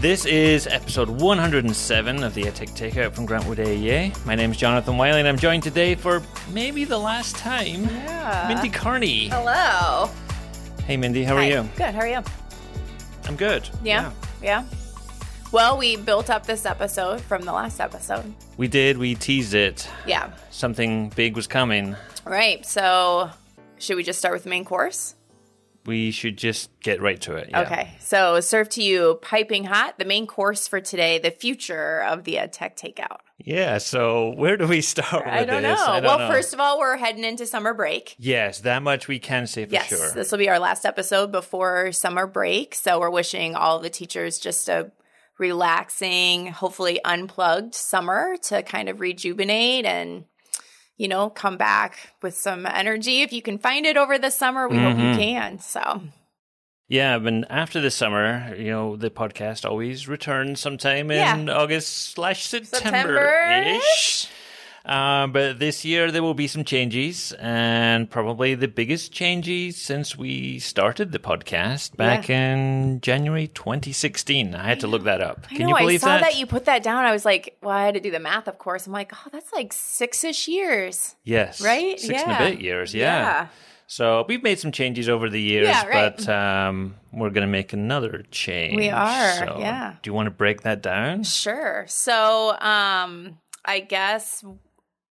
This is episode 107 of the EdTech Takeout from Grant Wood AEA. My name is Jonathan Wylie, and I'm joined today for maybe the last time, Yeah. Mindy Cairney. Hello. Hey, Mindy, how are Hi. you? Good. How are you? I'm good. Yeah. yeah. Well, we built up this episode from the last episode. We did. We teased it. Yeah. Something big was coming. Right. So, should we just start with the main course? We should just get right to it. yeah. Okay. So, served to you piping hot, the main course for today, the future of the EdTech Takeout. Yeah. So where do we start with I don't this? know. I don't well, know. first of all, we're heading into summer break. yes, that much we can say for sure. yes, sure. this will be our last episode before summer break. So we're wishing all the teachers just a relaxing, hopefully unplugged summer to kind of rejuvenate and you know come back with some energy if you can find it over the summer. We hope you Mhm. can. So Yeah, I and after the summer, you know, the podcast always returns sometime in Yeah. August slash September ish. Uh, but this year there will be some changes, and probably the biggest changes since we started the podcast back in January 2016. I had to look that up. I Can know you I believe saw that? that? you put that down. I was like, well, I had to do the math, of course. I'm like, oh, that's like six ish years, yes, right? Six yeah. and a bit years. Yeah. So we've made some changes over the years, Yeah, right. but um, we're going to make another change. We are, So yeah. Do you want to break that down? Sure. So, um, I guess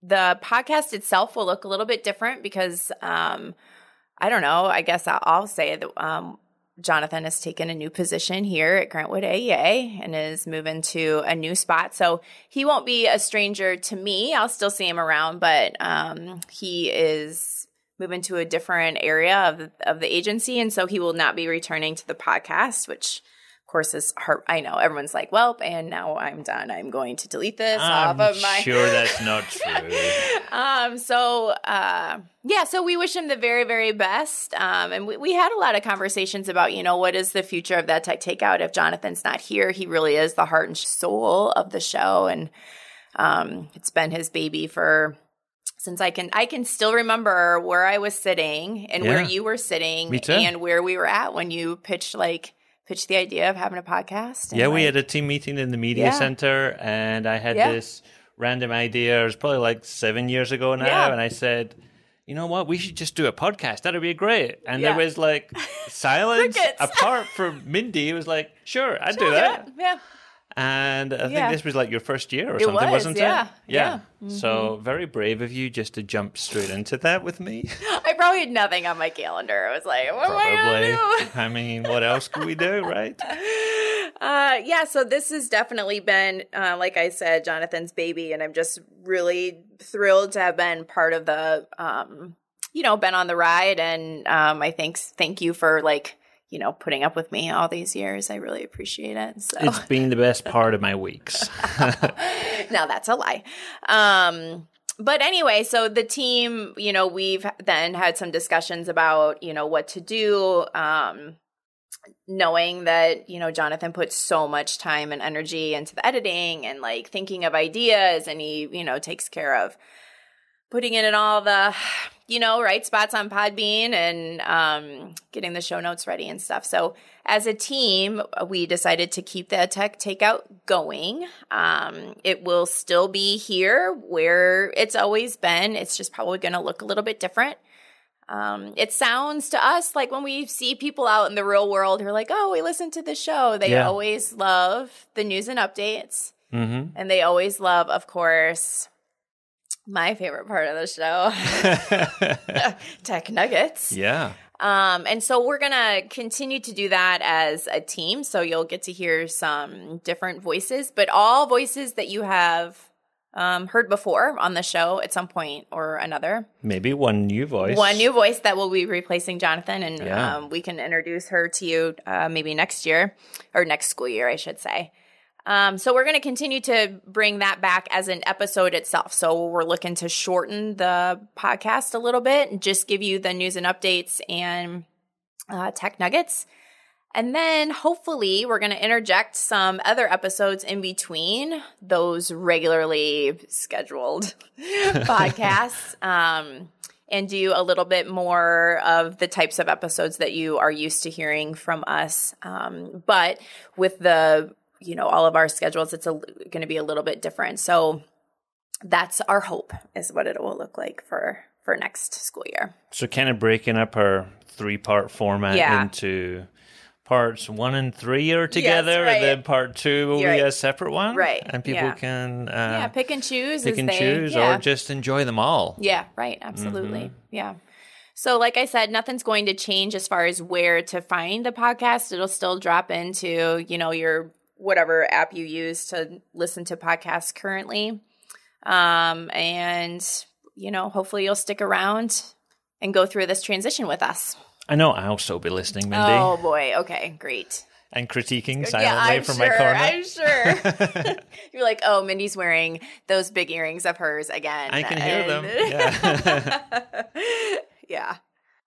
the podcast itself will look a little bit different because, um, I don't know. I guess I'll, say that um, Jonathan has taken a new position here at Grant Wood AEA and is moving to a new spot. So he won't be a stranger to me. I'll still see him around, but um, he is moving to a different area of of the agency, and so he will not be returning to the podcast, which. Course, is heart. I know everyone's like, "Well, and now I'm done. I'm going to delete this I'm off of my." sure that's not true. um so uh yeah so we wish him the very very best um and we, we had a lot of conversations about you know what is the future of that tech takeout if jonathan's not here he really is the heart and soul of the show and um it's been his baby for since i can i can still remember where i was sitting and where you were sitting and where we were at when you pitched like pitched the idea of having a podcast and, yeah, we had a team meeting in the media Yeah. center, and I had Yeah. this random idea. It was probably like seven years ago now, Yeah. and I said, "You know what? We should just do a podcast. That'd be great." And there was like silence. Apart from Mindy, it was like, "Sure, I'd do yeah, that." yeah And I think Yeah. this was like your first year or It something, was, wasn't yeah, it? yeah. Mm-hmm. So very brave of you just to jump straight into that with me. I probably had nothing on my calendar. I was like, what am I gonna do? I mean, what else could we do, right? Uh, yeah, so this has definitely been, uh, like I said, Jonathan's baby, and I'm just really thrilled to have been part of the, um, you know, been on the ride, and um, I thanks thank you for like, you know, putting up with me all these years. I really appreciate it. So It's been the best part of my weeks. now that's a lie. Um, but anyway, so the team, you know, we've then had some discussions about, you know, what to do. Um, knowing that, you know, Jonathan put so much time and energy into the editing and like thinking of ideas and he, you know, takes care of putting in all the, you know, right spots on Podbean and um, getting the show notes ready and stuff. So as a team, we decided to keep the tech takeout going. Um, it will still be here where it's always been. It's just probably going to look a little bit different. Um, it sounds to us like when we see people out in the real world who are like, oh, we listen to the show, they Yeah. always love the news and updates. hmm And they always love, of course, my favorite part of the show, Tech Nuggets. yeah. Um, and so we're gonna continue to do that as a team. So you'll get to hear some different voices, but all voices that you have um, heard before on the show at some point or another. Maybe one new voice. One new voice that will be replacing Jonathan, and Yeah. um, we can introduce her to you uh, maybe next year or next school year, I should say. Um, so we're going to continue to bring that back as an episode itself. So we're looking to shorten the podcast a little bit and just give you the news and updates and uh, tech nuggets. And then hopefully we're going to interject some other episodes in between those regularly scheduled podcasts. Um, and do a little bit more of the types of episodes that you are used to hearing from us. Um, but with the you know, all of our schedules, it's going to be a little bit different. So that's our hope is what it will look like for for next school year. So kind of breaking up our three part format Yeah. into parts one and three are together, right. and then part two will You're be right. a separate one, Right, And people yeah. can uh, yeah, pick and choose. pick and they, choose, yeah. or just enjoy them all. Yeah, right. Absolutely. Mm-hmm. Yeah. So, like I said, nothing's going to change as far as where to find the podcast. It'll still drop into, you know, your whatever app you use to listen to podcasts currently. Um, and, you know, hopefully you'll stick around and go through this transition with us. I know I'll still be listening, Mindy, Oh, boy. Okay, great. and critiquing yeah, silently I'm from sure. my corner. I'm sure. You're like, oh, Mindy's wearing those big earrings of hers again. I can hear them. Yeah. yeah.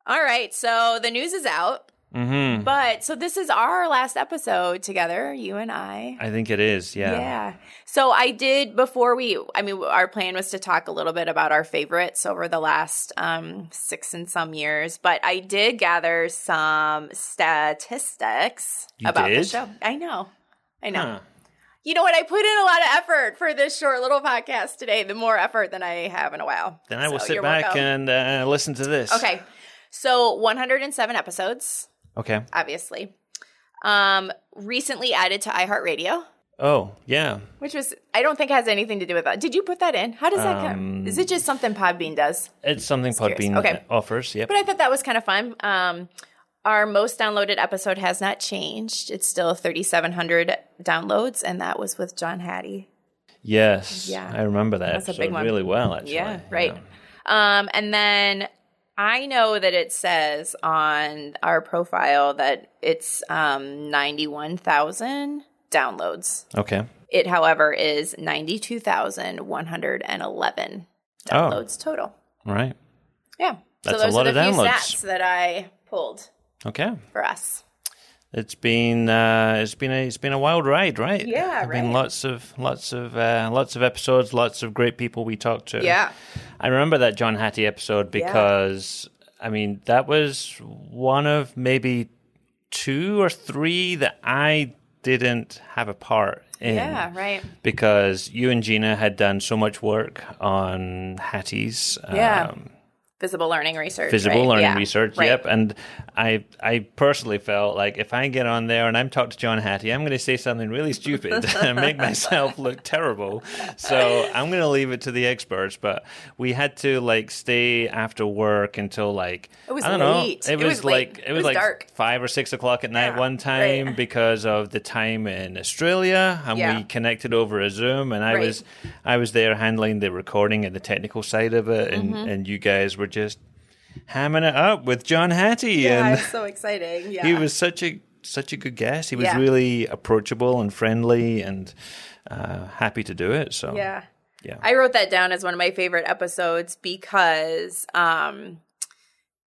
All right. So the news is out. Hmm But so this is our last episode together, you and I. I think it is. Yeah. Yeah. So I did before we I mean our plan was to talk a little bit about our favorites over the last um 6 and some years, but I did gather some statistics You about the show. I know. I know. Huh. You know what? I put in a lot of effort for this short little podcast today. The more effort than I have in a while. Then I will So sit back welcome. and uh, listen to this. Okay. So 107 episodes, Okay. obviously. Um, recently added to iHeartRadio, Oh, yeah. which was I don't think has anything to do with that. Did you put that in? How does that Um, come? Is it just something Podbean does? It's something. Podbean Okay. offers. yeah. But I thought that was kind of fun. Um, our most downloaded episode has not changed. It's still 3,700 downloads, and that was with John Hattie. Yes. Yeah. I remember that That's a big one. really well, actually. Yeah, right. Um, and then I know that it says on our profile that it's um, 91,000 downloads. Okay. It, however, is 92,111 downloads total. Right. Yeah. That's so a those lot are of the few downloads. stats that I pulled Okay. for us. It's been uh, it's been a it's been a wild ride, right? Yeah, There've Been right. lots of lots of uh, lots of episodes, lots of great people we talked to. Yeah. I remember that John Hattie episode because I mean that was one of maybe two or three that I didn't have a part in. Yeah, right. Because you and Gina had done so much work on Hattie's Yeah. Visible learning research. visible right? learning Yeah, research. right. Yep. And I I personally felt like if I get on there and I'm talking to John Hattie, I'm going to say something really stupid and make myself look terrible. So I'm going to leave it to the experts. But we had to like stay after work until like It was I don't late. know. It, It was, was like It was, like dark. five or six o'clock at night Yeah, one time right. because of the time in Australia, and Yeah. we connected over a Zoom, and I was I was there handling the recording and the technical side of it, and Mm-hmm. and you guys were just hamming it up with John Hattie, Yeah, and so exciting. Yeah. he was such a such a good guest. He was Yeah. really approachable and friendly, and uh, happy to do it. So Yeah. Yeah. I wrote that down as one of my favorite episodes because um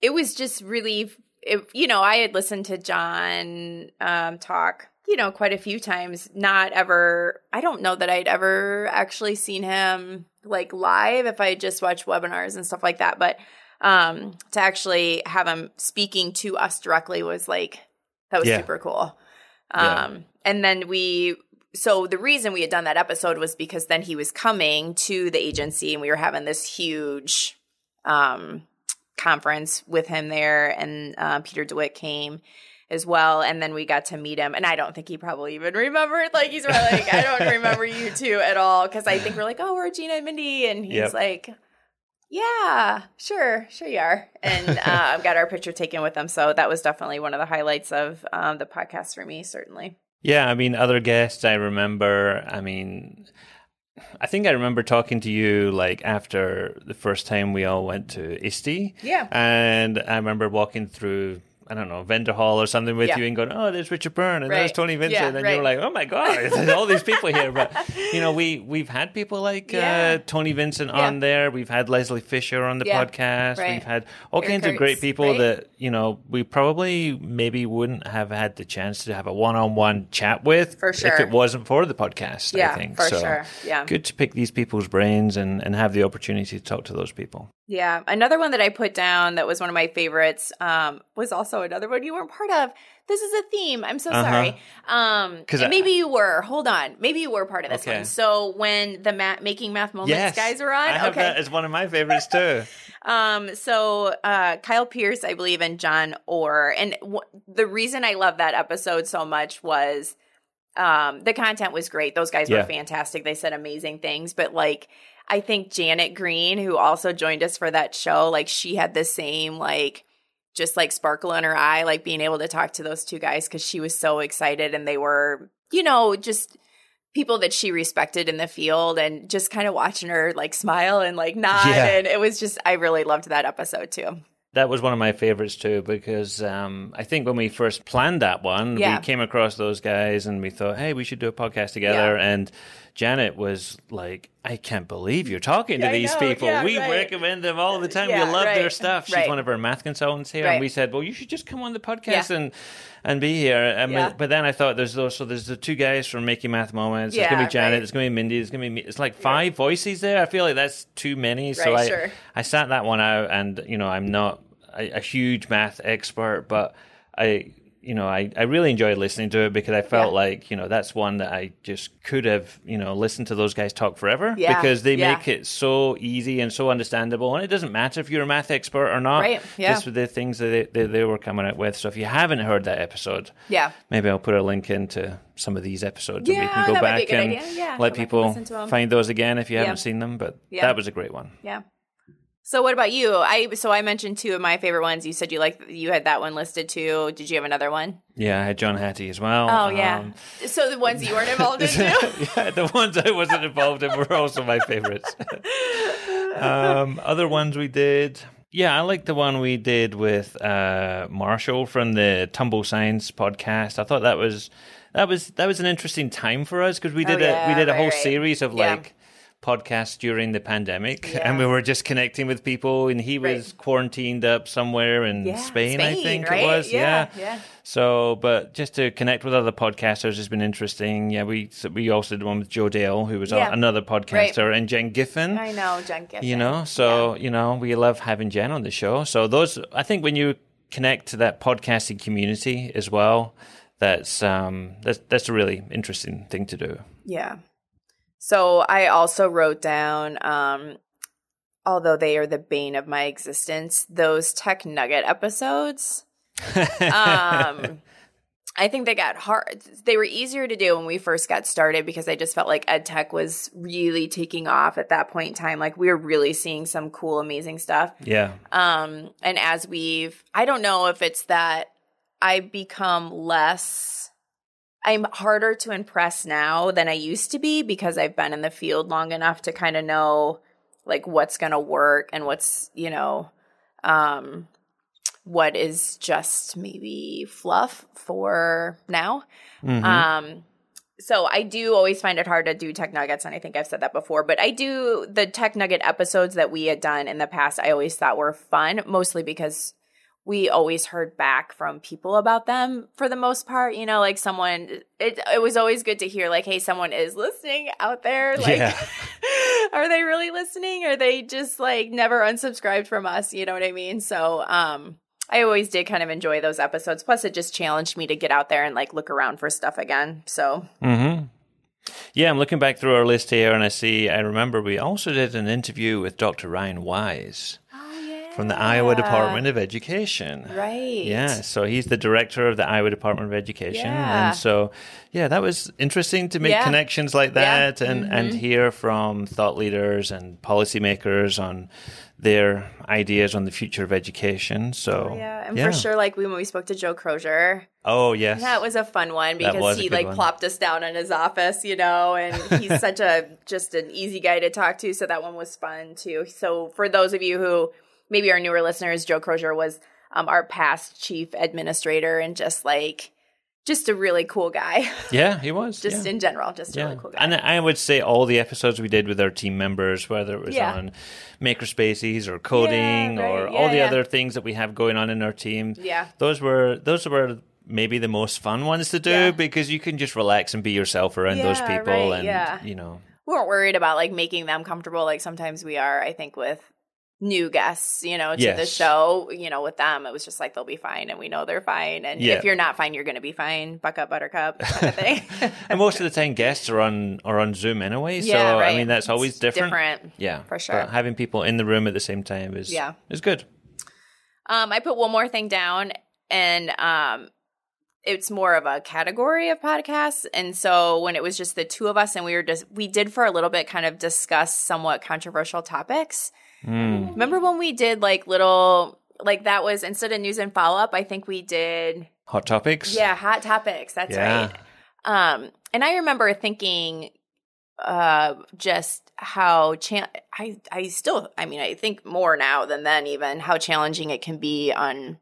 it was just really it, you know, I had listened to John um talk, you know, quite a few times, not ever I don't know that I'd ever actually seen him like live if I just watch webinars and stuff like that, but um to actually have him speaking to us directly was like that was Yeah. super cool. Yeah. Um and then we so the reason we had done that episode was because then he was coming to the agency and we were having this huge um conference with him there and uh, peter dewitt came as well and then we got to meet him and i don't think he probably even remembered like he's probably like i don't remember you two at all because i think we're like oh we're gina and mindy and he's Yep. like yeah sure sure you are and uh, i've got our picture taken with him so that was definitely one of the highlights of um, the podcast for me certainly Yeah, I mean, other guests I remember. I mean, I think I remember talking to you like after the first time we all went to ISTE. Yeah. And I remember walking through, I don't know, vendor hall or something with Yeah. you and going, oh, there's Richard Byrne and there's Tony Vincent. Yeah, and you're like, oh my God, there's all these people here. But, you know, we, we've had people like Yeah. uh, Tony Vincent on there. We've had Leslie Fisher on the podcast. right. We've had all Eric kinds of great people right? that, you know, we probably maybe wouldn't have had the chance to have a one-on-one chat with For if it wasn't for the podcast. Yeah, I think for so. sure. Yeah. good to pick these people's brains and and have the opportunity to talk to those people. Yeah. Another one that I put down that was one of my favorites um, was also another one you weren't part of. This is a theme. I'm so Uh-huh. sorry. Um, 'Cause and I- maybe you were. Hold on. Maybe you were part of this Okay. one. So when the ma- making math moments Yes, guys were on, I have okay. that as one of my favorites too. Um, so uh, Kyle Pearce, I believe, and Jon Orr, and w- the reason I love that episode so much was um, the content was great. Those guys Yeah. were fantastic. They said amazing things, but like I think Janet Green, who also joined us for that show, like she had the same like just like sparkle in her eye, like being able to talk to those two guys because she was so excited and they were, you know, just people that she respected in the field and just kind of watching her like smile and like nod Yeah. and it was just I really loved that episode too. That was one of my favorites too because um, I think when we first planned that one, Yeah. we came across those guys and we thought, hey, we should do a podcast together. Yeah. And Janet was like, I can't believe you're talking to these know, people. yeah, we right. recommend them all the time. Yeah, we love their stuff. She's right. one of our math consultants here. Right. And we said, well, you should just come on the podcast and and be here. And but, then I thought there's those, so there's the two guys from Making Math Moments. There's going to be Janet. right. There's going to be Mindy. There's going to be me. It's like five voices there. I feel like that's too many. so I, sure. I sat that one out, and you know, I'm not a, a huge math expert, but I, you know, I, I really enjoyed listening to it because I felt Yeah. like you know that's one that I just could have you know listened to those guys talk forever Yeah, because they yeah. make it so easy and so understandable, and it doesn't matter if you're a math expert or not. Right, yeah. Just with the things that they, they, they were coming out with. So if you haven't heard that episode, Yeah. maybe I'll put a link into some of these episodes and we Yeah, can go that might be a back and. Yeah, go let people listen to 'em. find those again if you Yeah. haven't seen them. But Yeah. that was a great one. Yeah. So what about you? I so I mentioned two of my favorite ones. You said you like you had that one listed too. Did you have another one? Yeah, I had John Hattie as well. Oh yeah. Um, so the ones you weren't involved in too? yeah, the ones I wasn't involved in were also my favorites. um, other ones we did. Yeah, I like the one we did with uh, Marshall from the Tumble Science podcast. I thought that was that was that was an interesting time for us because we did Oh, a we did a right, whole right. series of Yeah. like podcasts during the pandemic, Yeah. and we were just connecting with people. And he was Right. quarantined up somewhere in Yeah, Spain, I think right? it was. Yeah, yeah. So, but just to connect with other podcasters has been interesting. Yeah, we we also did one with Joe Dale, who was Yeah. another podcaster, and Jen Giffen. I know, Jen Giffen. You know, so you know we love having Jen on the show. So those, I think, when you connect to that podcasting community as well, that's um that's that's a really interesting thing to do. Yeah. So I also wrote down, um, although they are the bane of my existence, those tech nugget episodes. Um, I think they got hard. They were easier to do when we first got started because I just felt like ed tech was really taking off at that point in time. Like we were really seeing some cool, amazing stuff. yeah, Um, and as we've, I don't know if it's that I become less, I'm harder to impress now than I used to be because I've been in the field long enough to kind of know like what's going to work and what's, you know, um, what is just maybe fluff for now. Mhm. Um, so I do always find it hard to do tech nuggets, and I think I've said that before. But I do the tech nugget episodes that we had done in the past. I always thought were fun, mostly because we always heard back from people about them for the most part. You know, like someone. It it was always good to hear like, hey, someone is listening out there. Like, Yeah. are they really listening? Are they just like never unsubscribed from us? You know what I mean? So, um. I always did kind of enjoy those episodes. Plus, it just challenged me to get out there and like look around for stuff again. So, mm-hmm. Yeah, I'm looking back through our list here, and I see. I remember we also did an interview with Dr. Ryan Wise from the Iowa Department of Education. right? Yeah, so he's the director of the Iowa Department of Education, Yeah. and so yeah, that was interesting to make Yeah. connections like Yeah. that, and and Mhm. hear from thought leaders and policymakers on their ideas on the future of education. So Oh, yeah, and for sure, like we, when we spoke to Joe Crozier, Oh yes, that was a fun one because he like one. plopped us down in his office, you know, and he's such a just an easy guy to talk to. So that one was fun too. So for those of you who maybe our newer listeners, Joe Crozier was um, our past chief administrator and just like just a really cool guy, yeah, he was just yeah. in general, just a Yeah. really cool guy. And I would say all the episodes we did with our team members, whether it was Yeah. on makerspaces or coding or all the other things that we have going on in our team, yeah, those were those were maybe the most fun ones to do because you can just relax and be yourself around those people right, and yeah. you know we weren't worried about like making them comfortable. Like sometimes we are, I think, with new guests, you know, to the show, you know, with them, it was just like they'll be fine and we know they're fine. And Yeah. if you're not fine, you're going to be fine. Buck up, buttercup kind of thing. and most of the time guests are on are on Zoom anyway. Yeah, so I mean that's always It's different. different, Yeah. for sure. But having people in the room at the same time is Yeah. is good. Um, I put one more thing down, and um, it's more of a category of podcasts. And so when it was just the two of us, and we were just we did for a little bit kind of discuss somewhat controversial topics. Mm. Remember when we did like little like that was instead of news and follow up, I think we did Hot topics. yeah hot topics. That's Yeah. right. Um, and I remember thinking uh just how cha- I I still I mean I think more now than then even how challenging it can be on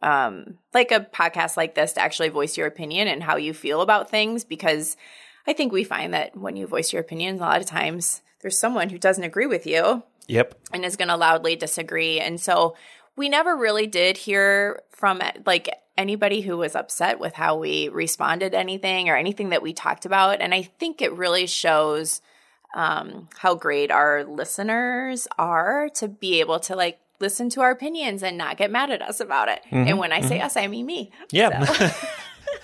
um like a podcast like this to actually voice your opinion and how you feel about things because I think we find that when you voice your opinions a lot of times there's someone who doesn't agree with you Yep. and is going to loudly disagree. And so we never really did hear from like anybody who was upset with how we responded to anything or anything that we talked about. And I think it really shows um, how great our listeners are to be able to like listen to our opinions and not get mad at us about it. And when I say us, I mean me. Yeah.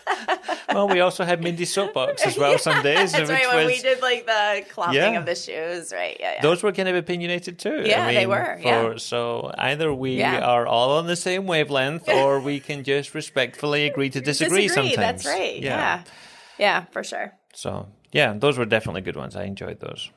well, we also had Mindy soapbox as well some days, That's right. When was we did like the clomping Yeah. of the shoes, right? Yeah, yeah. those were kind of opinionated too. Yeah, I they were, For, yeah. So either we Yeah. are all on the same wavelength, or we can just respectfully agree to disagree, sometimes. That's right. Yeah. yeah. for sure. So yeah, those were definitely good ones. I enjoyed those.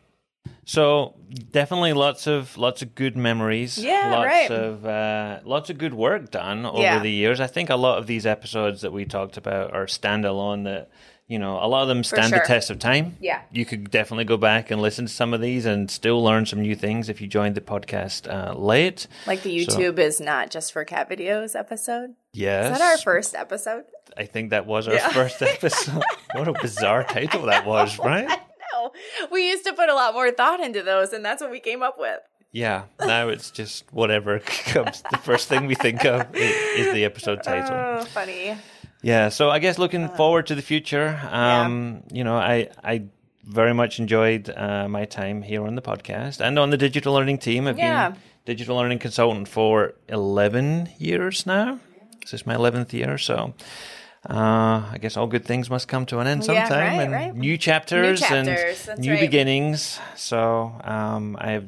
So definitely lots of lots of good memories. Yeah, lots right. of uh, lots of good work done over Yeah. the years. I think a lot of these episodes that we talked about are standalone. That you know, a lot of them stand sure. the test of time. Yeah. you could definitely go back and listen to some of these and still learn some new things if you joined the podcast uh, late. Like the So- YouTube is not just for cat videos episode. Yes, Is that our first episode? I think that was our Yeah. first episode. what a bizarre title that was, right? We used to put a lot more thought into those, and that's what we came up with. Yeah, now it's just whatever comes. The first thing we think of i- is the episode title. Oh, funny. Yeah, so I guess looking forward to the future. Um, You know, I I very much enjoyed uh, my time here on the podcast and on the digital learning team. I've Yeah. been digital learning consultant for eleven years now. This is my eleventh year, so. Uh, I guess all good things must come to an end Yeah, sometime, right, and right. new chapters, chapters, and new right. beginnings. So um, I have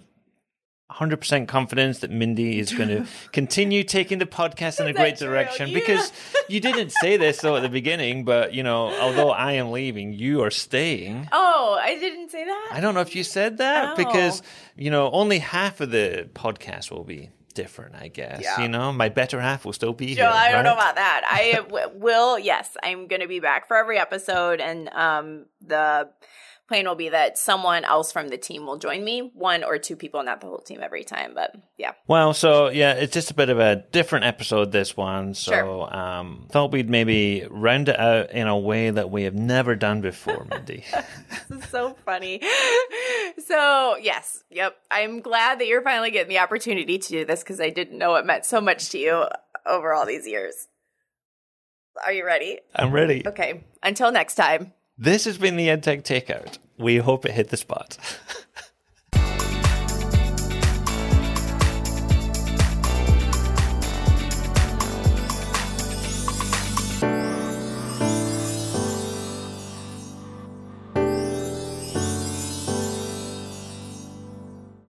100% confidence that Mindy is going to continue taking the podcast in a great direction Yeah. because you didn't say this though at the beginning, but you know, although I am leaving, you are staying. Oh, I didn't say that. I don't know if you said that Oh. because you know, only half of the podcast will be different, I guess. Yeah. You know, my better half will still be Joe, here. I don't know about that. I w- will. Yes, I'm going to be back for every episode, and um, the plan will be that someone else from the team will join me, one or two people, not the whole team every time. But yeah, Well, so yeah, it's just a bit of a different episode this one. So Sure. um thought we'd maybe round it out in a way that we have never done before, Mindy. this is so funny. So yes, yep. I'm glad that you're finally getting the opportunity to do this because I didn't know it meant so much to you over all these years. Are you ready? I'm ready. Okay. Until next time. This has been the EdTech Takeout. We hope it hit the spot.